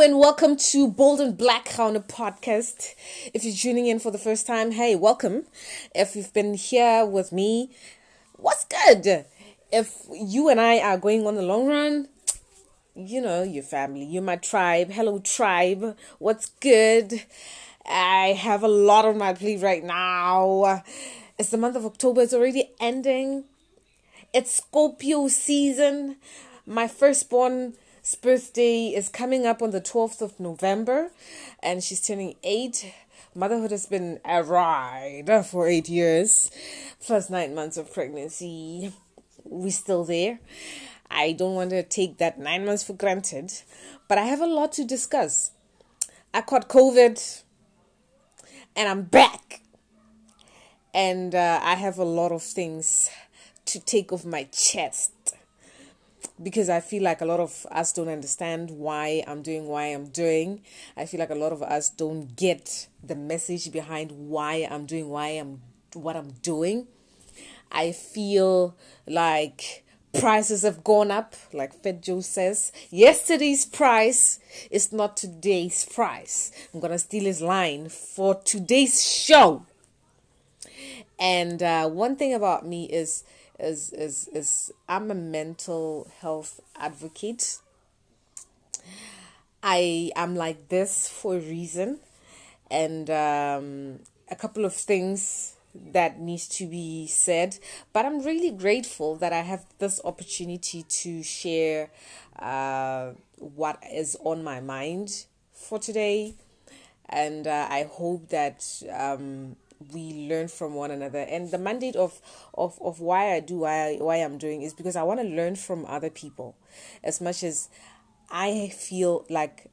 and welcome to Bold and Black a podcast. If you're tuning in for the first time, hey, welcome. If you've been here with me, what's good? If you and I are going on the long run, you know, your family, you're my tribe. Hello, tribe. What's good? I have a lot on my plate right now. It's the month of October, it's already ending. It's Scorpio season. My firstborn birthday is coming up on the 12th of November and she's turning eight. Motherhood has been a ride for eight years, plus nine months of pregnancy. We're still there. I don't want to take that nine months for granted, but I have a lot to discuss. I caught COVID and I'm back. And uh, I have a lot of things to take off my chest because I feel like a lot of us don't understand why I'm doing why I'm doing. I feel like a lot of us don't get the message behind why I'm doing why I'm what I'm doing. I feel like prices have gone up, like Fed Joe says. Yesterday's price is not today's price. I'm gonna steal his line for today's show. And uh, one thing about me is is is is I'm a mental health advocate. I am like this for a reason, and um, a couple of things that needs to be said. But I'm really grateful that I have this opportunity to share uh, what is on my mind for today, and uh, I hope that. Um, we learn from one another. And the mandate of of of why I do why I, why I'm doing is because I want to learn from other people. As much as I feel like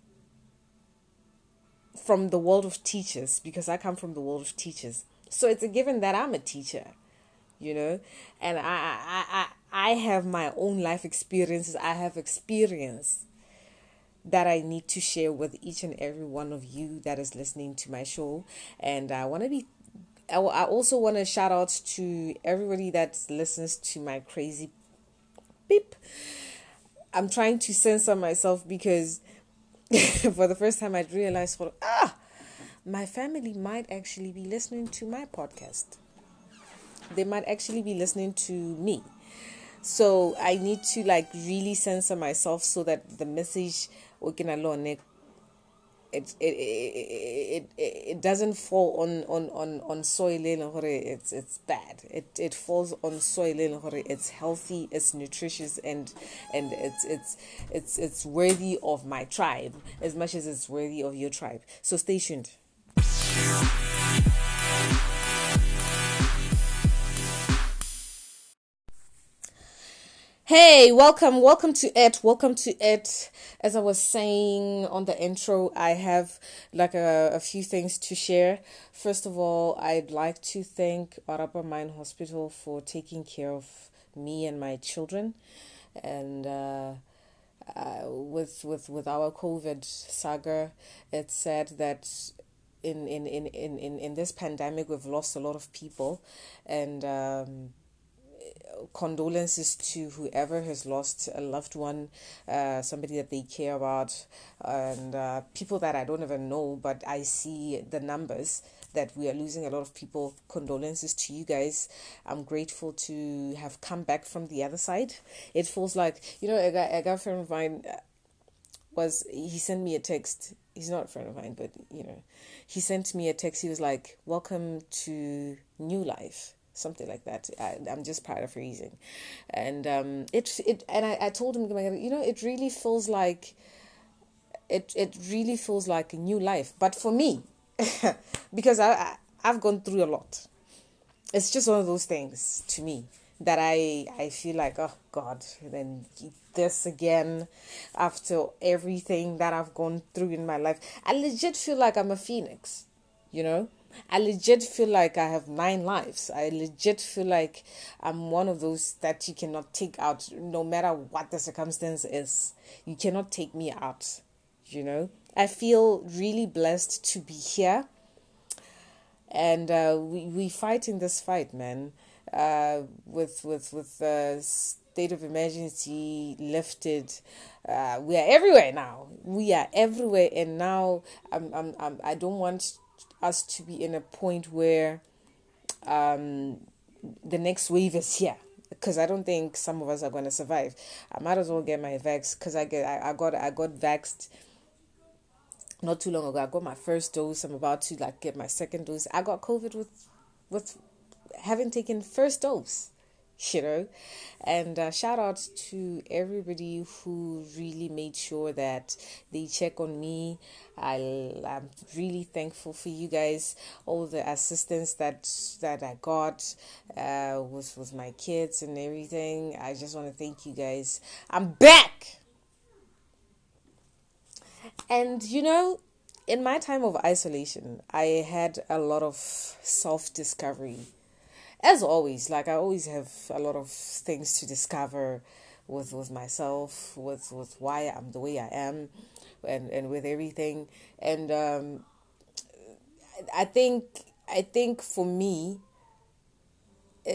from the world of teachers because I come from the world of teachers. So it's a given that I'm a teacher you know? And I I I I have my own life experiences. I have experience that I need to share with each and every one of you that is listening to my show. And I want to be I, I also want to shout out to everybody that listens to my crazy beep. I'm trying to censor myself because for the first time I realized, well, ah, my family might actually be listening to my podcast. They might actually be listening to me. So I need to like really censor myself so that the message it it it it, it doesn't fall on on on on soil it's it's bad. It it falls on soil it's healthy it's nutritious and and it's it's it's it's worthy of my tribe as much as it's worthy of your tribe. So stay tuned Hey, welcome, welcome to it, welcome to it. As I was saying on the intro, I have like a, a few things to share. First of all, I'd like to thank Orapa Mine Hospital for taking care of me and my children, and uh, uh, with with with our COVID saga, it's said that in in in in in, in this pandemic we've lost a lot of people, and. Um, condolences to whoever has lost a loved one, uh, somebody that they care about, and uh, people that I don't even know, but I see the numbers that we are losing a lot of people. Condolences to you guys. I'm grateful to have come back from the other side. It feels like, you know, a guy, a guy of mine uh, was, he sent me a text. He's not a friend of mine, but, you know, he sent me a text. He was like, Welcome to New Life something like that. I, am just paraphrasing, and um, it it and I, I told him, you know, it really feels like it it really feels like a new life, but for me, because I, I I've gone through a lot. It's just one of those things to me that I I feel like oh God, then this again after everything that I've gone through in my life. I legit feel like I'm a phoenix, you know. I legit feel like I have nine lives. I legit feel like I'm one of those that you cannot take out no matter what the circumstance is. You cannot take me out, you know? I feel really blessed to be here. And uh, we we fight in this fight, man. Uh, with with with uh, state of emergency lifted. Uh, we are everywhere now. We are everywhere, and now I'm, I'm, I'm, I don't want us to be in a point where um, the next wave is here because I don't think some of us are going to survive. I might as well get my vax because I get I, I got I got vaxed not too long ago. I got my first dose. I'm about to like get my second dose. I got COVID with with having taken first dose you know? And uh, shout out to everybody who really made sure that they check on me. I, i'm really thankful for you guys. All the assistance that that i got uh, with with my kids and everything. I just want to thank you guys. I'm back! And you know in my time of isolation i had a lot of self discovery as always, like I always have a lot of things to discover with with myself, with with why I'm the way I am, and and with everything. And um, I think I think for me, uh,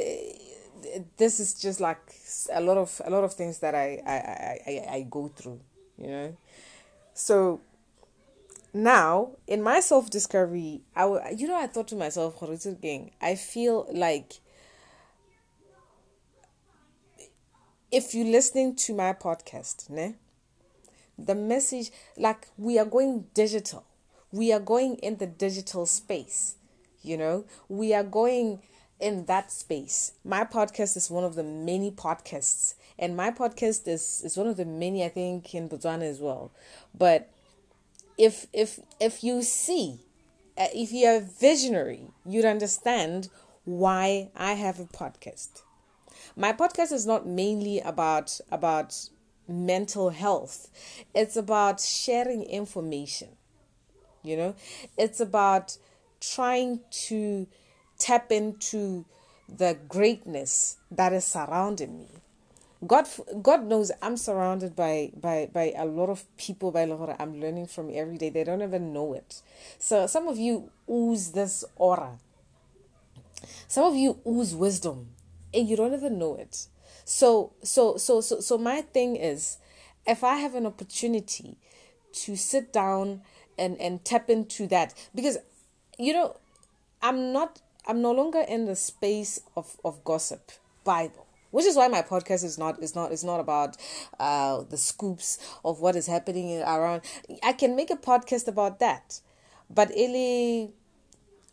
this is just like a lot of a lot of things that I I I, I go through, you know. So now in my self discovery i you know i thought to myself i feel like if you're listening to my podcast ne the message like we are going digital. We are going in the digital space you know? We are going in that space. My podcast is one of the many podcasts and my podcast is is one of the many i think in botswana as well. But if if if you see uh, if you're visionary you'd understand why i have a podcast. My podcast is not mainly about about mental health. It's about sharing information you know? It's about trying to tap into the greatness that is surrounding me God, God knows I'm surrounded by by by a lot of people by Lahore I'm learning from every day. They don't even know it. So some of you ooze this aura. Some of you ooze wisdom, and you don't even know it. So so so so so my thing is, if I have an opportunity to sit down and and tap into that, because you know, I'm not I'm no longer in the space of of gossip. Bible which is why my podcast is not is not is not about uh, the scoops of what is happening around. I can make a podcast about that, but really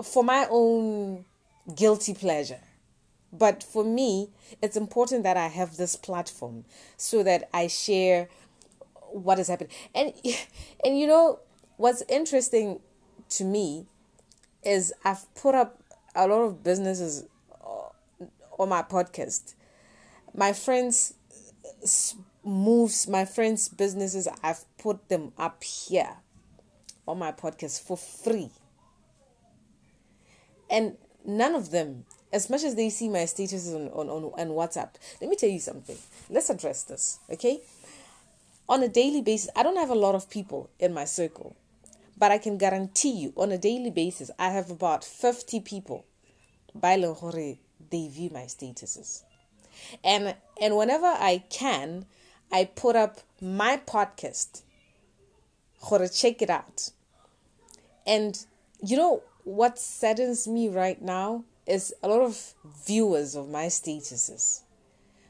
for my own guilty pleasure. But for me, it's important that I have this platform so that I share what is happening. And and you know what's interesting to me is I've put up a lot of businesses uh, on my podcast my friends moves my friends businesses i've put them up here on my podcast for free. And none of them as much as they see my statuses on, on, on, on whatsapp let me tell you something. Let's address this okay? On a daily basis i don't have a lot of people in my circle but i can guarantee you on a daily basis i have about 50 people. By they view my statuses and and whenever I can, I put up my podcast. Check it out. And you know what saddens me right now is a lot of viewers of my statuses.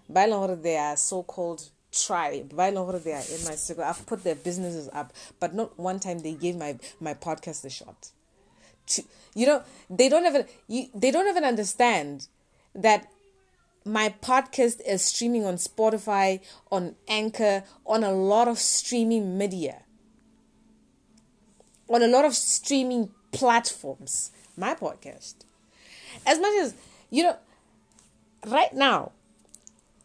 By and they are so called tribe. By and they are in my circle. I've put their businesses up, but not one time they gave my my podcast a shot. To, you know, they don't even you, they don't even understand that my podcast is streaming on Spotify, on Anchor, on a lot of streaming media, on a lot of streaming platforms. My podcast. As much as, you know, right now,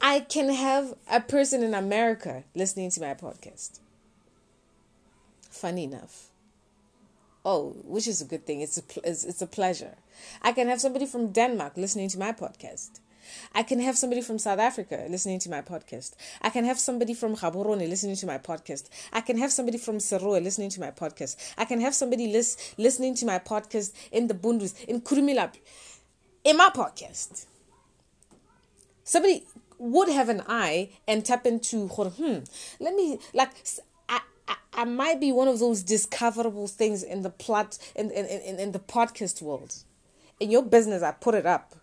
I can have a person in America listening to my podcast. Funny enough. Oh, which is a good thing. It's a, it's, it's a pleasure. I can have somebody from Denmark listening to my podcast. I can have somebody from South Africa listening to my podcast. I can have somebody from Gaborone listening to my podcast. I can have somebody from Serowe listening to my podcast. I can have somebody lis- listening to my podcast in the Bundus, in Kurumilap, in my podcast. Somebody would have an eye and tap into hmm let me like I, I, I might be one of those discoverable things in the plot in, in, in, in the podcast world in your business i put it up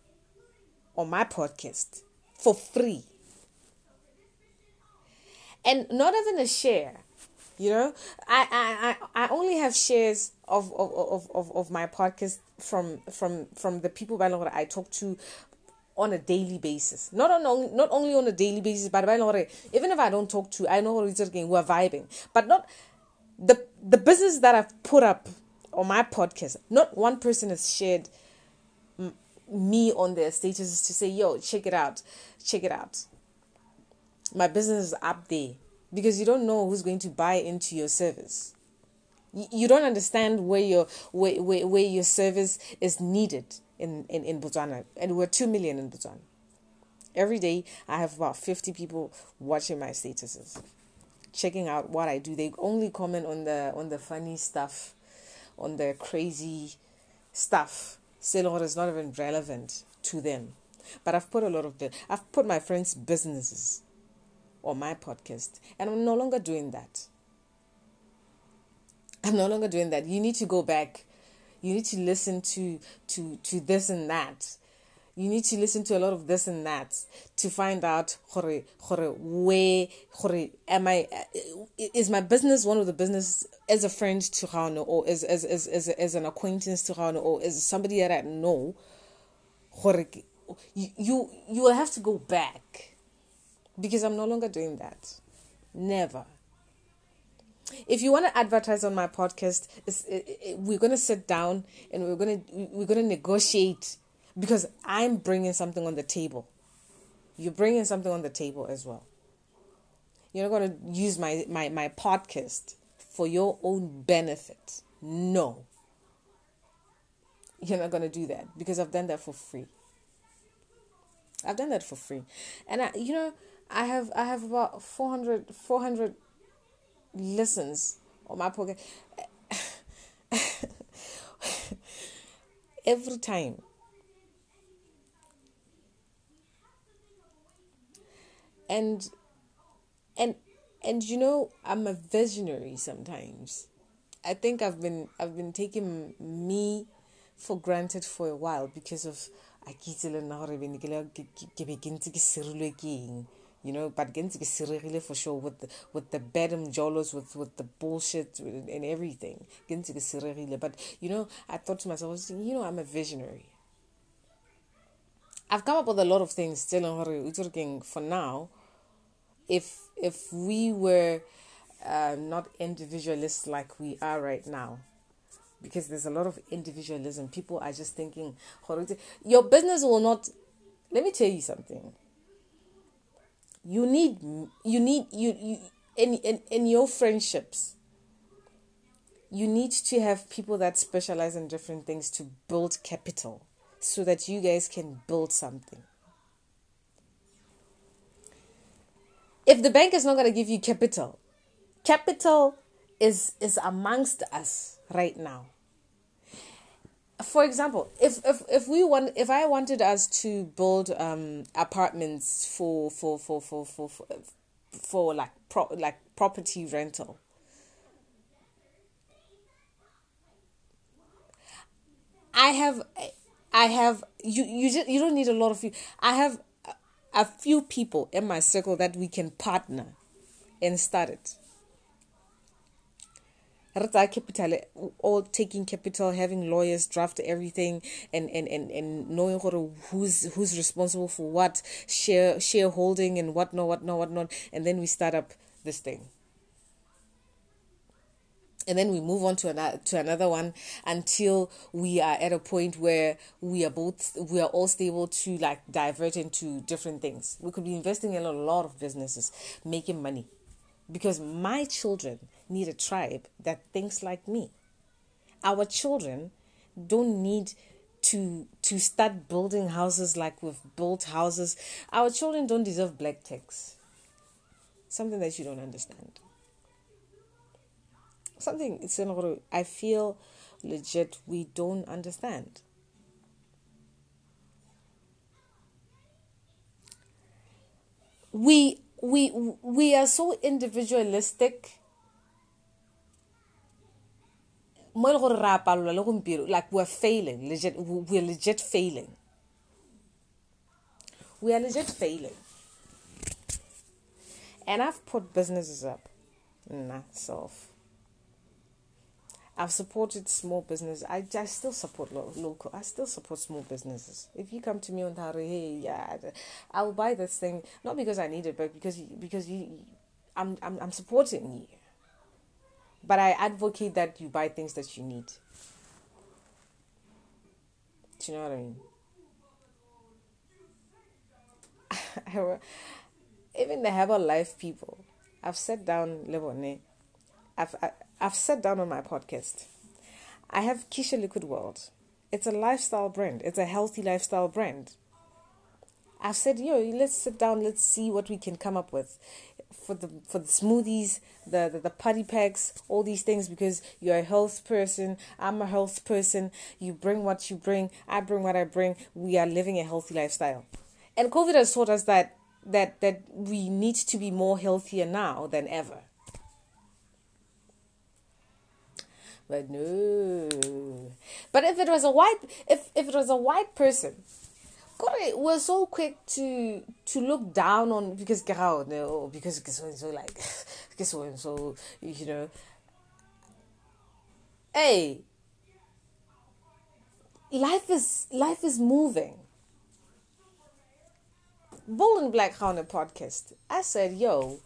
on my podcast for free and not even a share you know i i i, only have shares of of, of, of, my podcast from from from the people that i talk to on a daily basis. Not on not only on a daily basis, but by Lord, even if I don't talk to, I know we're vibing. But not the the business that I've put up on my podcast. Not one person has shared me on their statuses to say, "Yo, check it out, check it out." My business is up there because you don't know who's going to buy into your service. You, don't understand where your where, where, where your service is needed in, in, in Botswana, and we're 2 million in Botswana. Every day, I have about 50 people watching my statuses, checking out what I do. They only comment on the on the funny stuff, on the crazy stuff. Selor is not even relevant to them. But I've put a lot of the I've put my friends' businesses on my podcast, and I'm no longer doing that. I'm no longer doing that. You need to go back you need to listen to to to this and that you need to listen to a lot of this and that to find out where where am I is my business one of the business as a friend to Rano or as as as as, as an acquaintance to Rano or as somebody that I know you, you you will have to go back because I'm no longer doing that. Never. If you want to advertise on my podcast, it, it, we're going to sit down and we're going to we're going to negotiate because I'm bringing something on the table. You're bringing something on the table as well. You're not going to use my, my, my podcast for your own benefit. No. You're not going to do that because I've done that for free. I've done that for free. And I, you know, I have I have about 400 400 listens on my podcast every time. And and and you know I'm a visionary sometimes. I think I've been I've been taking me for granted for a while because of I you know? But ke ntse ke seregile for sure with the, with the bad jolos with with the bullshit and everything. Ke ntse ke but you know i thought to myself you know i'm a visionary. I've come up with a lot of things still for now if if we were uh, not individualists like we are right now because there's a lot of individualism people are just thinking your business will not let me tell you something. You need you need you, you in, in in your friendships you need to have people that specialize in different things to build capital so that you guys can build something if the bank is not going to give you capital capital is is amongst us right now for example, if, if if we want if I wanted us to build um apartments for for for for for for, for like pro, like property rental. I have I have you you just you don't need a lot of you. I have a few people in my circle that we can partner and start it. Capital all taking capital having lawyers draft everything and and and, and knowing who's who's responsible for what share shareholding and what not what not what not and then we start up this thing and then we move on to another to another one until we are at a point where we are both we are all stable to like divert into different things we could be investing in a lot of businesses making money because my children need a tribe that thinks like me. Our children don't need to to start building houses like we've built houses. Our children don't deserve black tax. Something that you don't understand. Something it's I feel legit we don't understand. we we we are so individualistic. Like we're failing legit we're legit failing. We are legit failing. And i've put businesses up. Myself I've supported small business. I, I still support lo- local. I still support small businesses. If you come to me on Tari, hey, yeah, I will buy this thing not because I need it, but because because you, I'm I'm I'm supporting you. But I advocate that you buy things that you need. Do you know what I mean? Even the Herbalife people, I've sat down, Lebone, I've, I, I've sat down on my podcast. I have Keisha Liquid World. It's a lifestyle brand. It's a healthy lifestyle brand. I've said, yo, let's sit down, let's see what we can come up with for the for the smoothies, the, the, the putty packs, all these things because you're a health person, I'm a health person, you bring what you bring, I bring what I bring, we are living a healthy lifestyle. And COVID has taught us that that that we need to be more healthier now than ever. But no. But if it was a white if if it was a white person, God we're so quick to to look down on because girl no oh, because so and so like because so and so you know. Hey, life is life is moving. Bold and Black Hound podcast. I said, yo,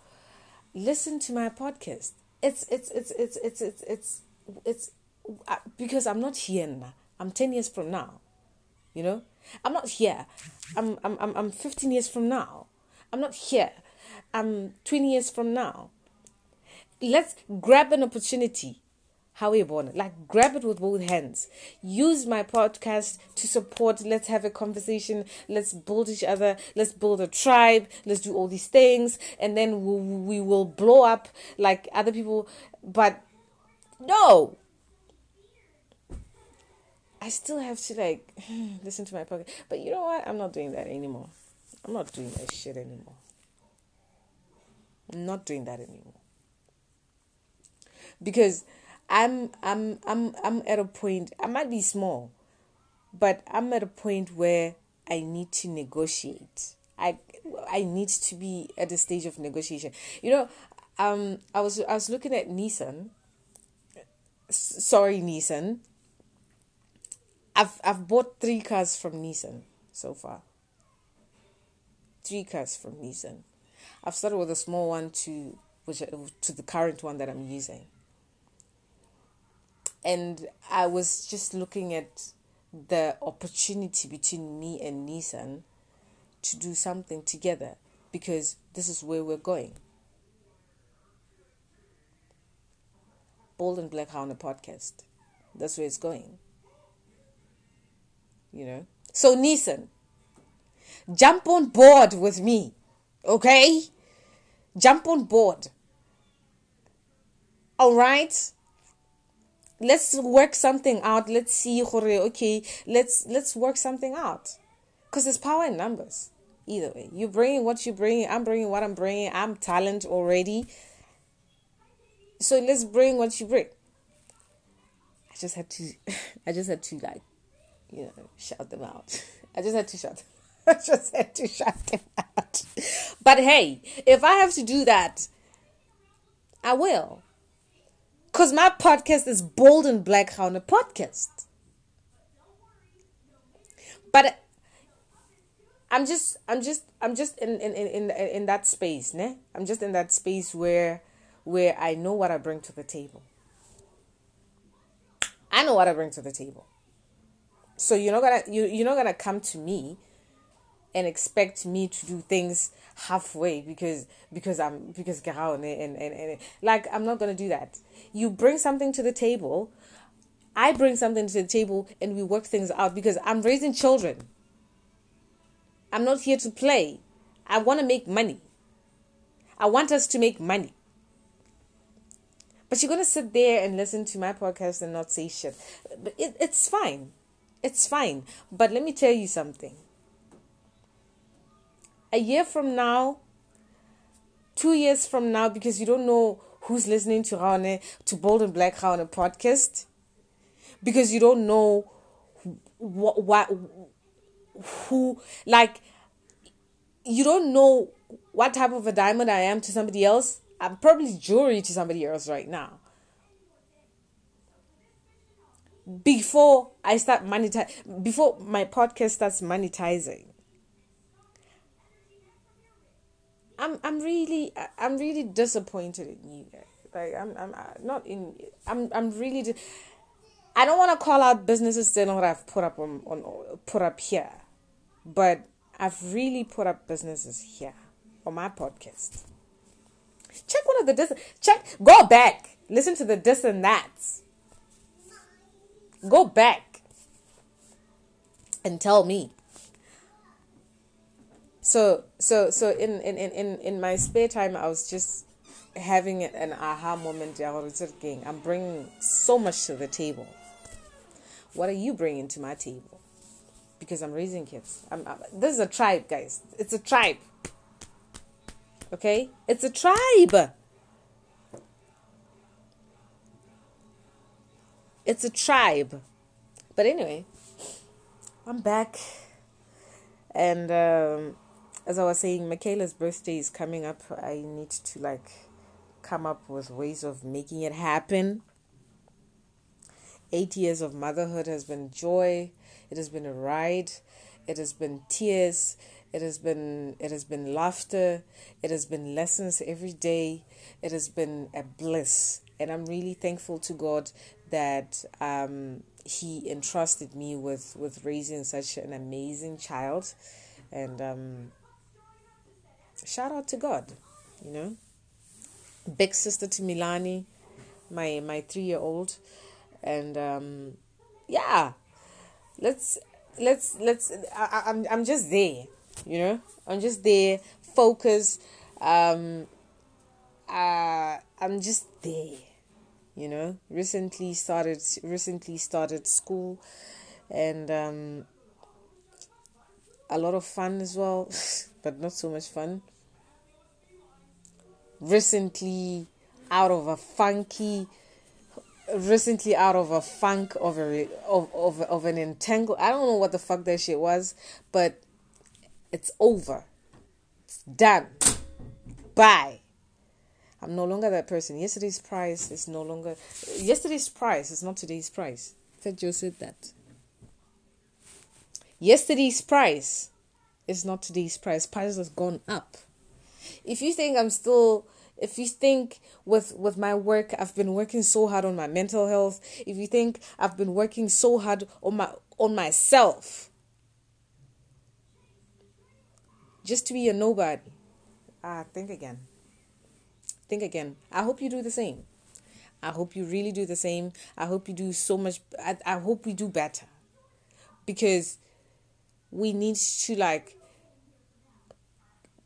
listen to my podcast. It's it's it's it's it's it's it's it's because I'm not here now. I'm 10 years from now. You know? I'm not here. I'm, I'm, I'm, I'm 15 years from now. I'm not here. I'm 20 years from now. Let's grab an opportunity. How we born? Like grab it with both hands. Use my podcast to support. Let's have a conversation. Let's build each other. Let's build a tribe. Let's do all these things, and then we, we will blow up like other people. But no. I still have to like listen to my podcast. But you know what? I'm not doing that anymore. I'm not doing that shit anymore. I'm not doing that anymore. Because I'm I'm I'm I'm at a point I might be small, but I'm at a point where I need to negotiate. I I need to be at the stage of negotiation. You know, um I was I was looking at Nissan sorry Nissan. I've I've bought three cars from Nissan so far. Three cars from Nissan. I've started with a small one to which uh, to the current one that I'm using. And I was just looking at the opportunity between me and Nissan to do something together because this is where we're going. Bold and Black Hound podcast. That's where it's going. You know? So, Nissan, jump on board with me. Okay? Jump on board. All right? Let's work something out. Let's see, okay, let's let's work something out. Because there's power in numbers. Either way. You bring what you bring, I'm bringing what I'm bringing. I'm talent already. So let's bring what you bring. I just had to, I just had to like, you know, shout them out. I just had to shout. I just had to shout them out. But hey, if I have to do that, I will. Cause my podcast is Bold and Black Hound podcast. But I'm just I'm just I'm just in in in in, in that space, ne? I'm just in that space where where I know what I bring to the table. I know what I bring to the table. So you're not gonna you you're not gonna come to me and expect me to do things halfway because because I'm because and, and, and, and like I'm not gonna do that. You bring something to the table, I bring something to the table and we work things out because I'm raising children. I'm not here to play. I want to make money. I want us to make money. But you're to sit there and listen to my podcast and not say shit. But it, it's fine. It's fine. But let me tell you something. A year from now, two years from now, because you don't know who's listening to Raone, to Bold and Black Raone podcast, because you don't know what, what who like you don't know what type of a diamond I am to somebody else. I'm probably jewelry to somebody else right now. Before I start monetize, before my podcast starts monetizing, I'm I'm really I'm really disappointed in you guys. Like I'm I'm uh, not in I'm I'm really. Di- I don't want to call out businesses that I've put up on, on put up here, but I've really put up businesses here on my podcast. Check one of the dis. Check. Go back. Listen to the this and that's. Go back and tell me. So so so in in in in my spare time, I was just having an aha moment. I'm bringing so much to the table. What are you bringing to my table? Because I'm raising kids. I'm, I'm, this is a tribe, guys. It's a tribe. Okay? It's a tribe. It's a tribe. But anyway, I'm back. And um, as I was saying, Michaela's birthday is coming up. I need to like come up with ways of making it happen. Eight years of motherhood has been joy. It has been a ride. It has been tears. It has been it has been laughter. It has been lessons every day. It has been a bliss, and I'm really thankful to God that um, He entrusted me with with raising such an amazing child, and um, shout out to God, you know. Big sister to Milani, my my three year old and um, yeah, let's let's let's. I, I'm I'm just there, you know. I'm just there, focus. Um, uh, I'm just there, you know. Recently started recently started school, and um, a lot of fun as well, but not so much fun. Recently out of a funky recently out of a funk of a of of, of an entangle. I don't know what the fuck that shit was, but it's over. It's done. Bye. I'm no longer that person. Yesterday's price is no longer yesterday's price is not today's price. Fed Joe said that. Yesterday's price is not today's price. Price has gone up. If you think I'm still if you think with with my work I've been working so hard on my mental health, if you think I've been working so hard on my on myself just to be a nobody, ah, think again. Think again. I hope you do the same. I hope you really do the same. I hope you do so much. I, I hope we do better because we need to like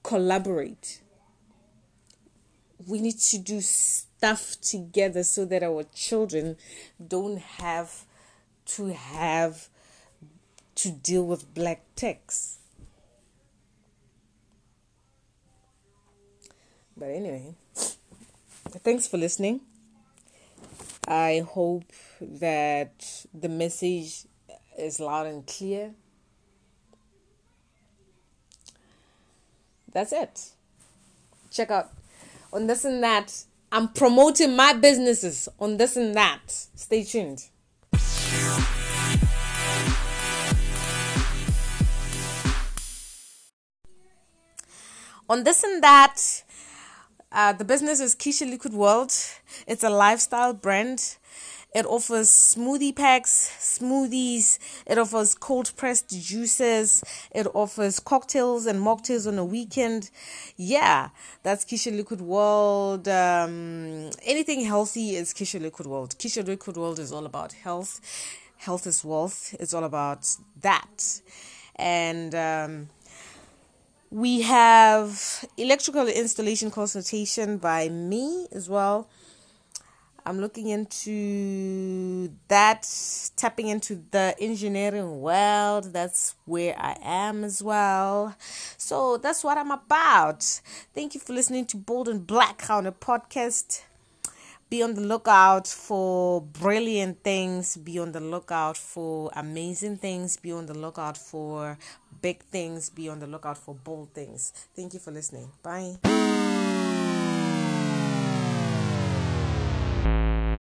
collaborate we need to do stuff together so that our children don't have to have to deal with black tax. But anyway, thanks for listening. I hope that the message is loud and clear. That's it. Check out on this and that. I'm promoting my businesses on this and that. Stay tuned. On this and that, uh, the business is Keisha Liquid World. It's a lifestyle brand it offers smoothie packs, smoothies. It offers cold pressed juices. It offers cocktails and mocktails on a weekend. Yeah, that's Keisha Liquid World. Um, anything healthy is Keisha Liquid World. Keisha Liquid World is all about health. Health is wealth. It's all about that. And, um, we have electrical installation consultation by me as well I'm looking into that, tapping into the engineering world. That's where I am as well. So that's what I'm about. Thank you for listening to Bold and Black on a podcast. Be on the lookout for brilliant things. Be on the lookout for amazing things. Be on the lookout for big things. Be on the lookout for bold things. Thank you for listening. Bye.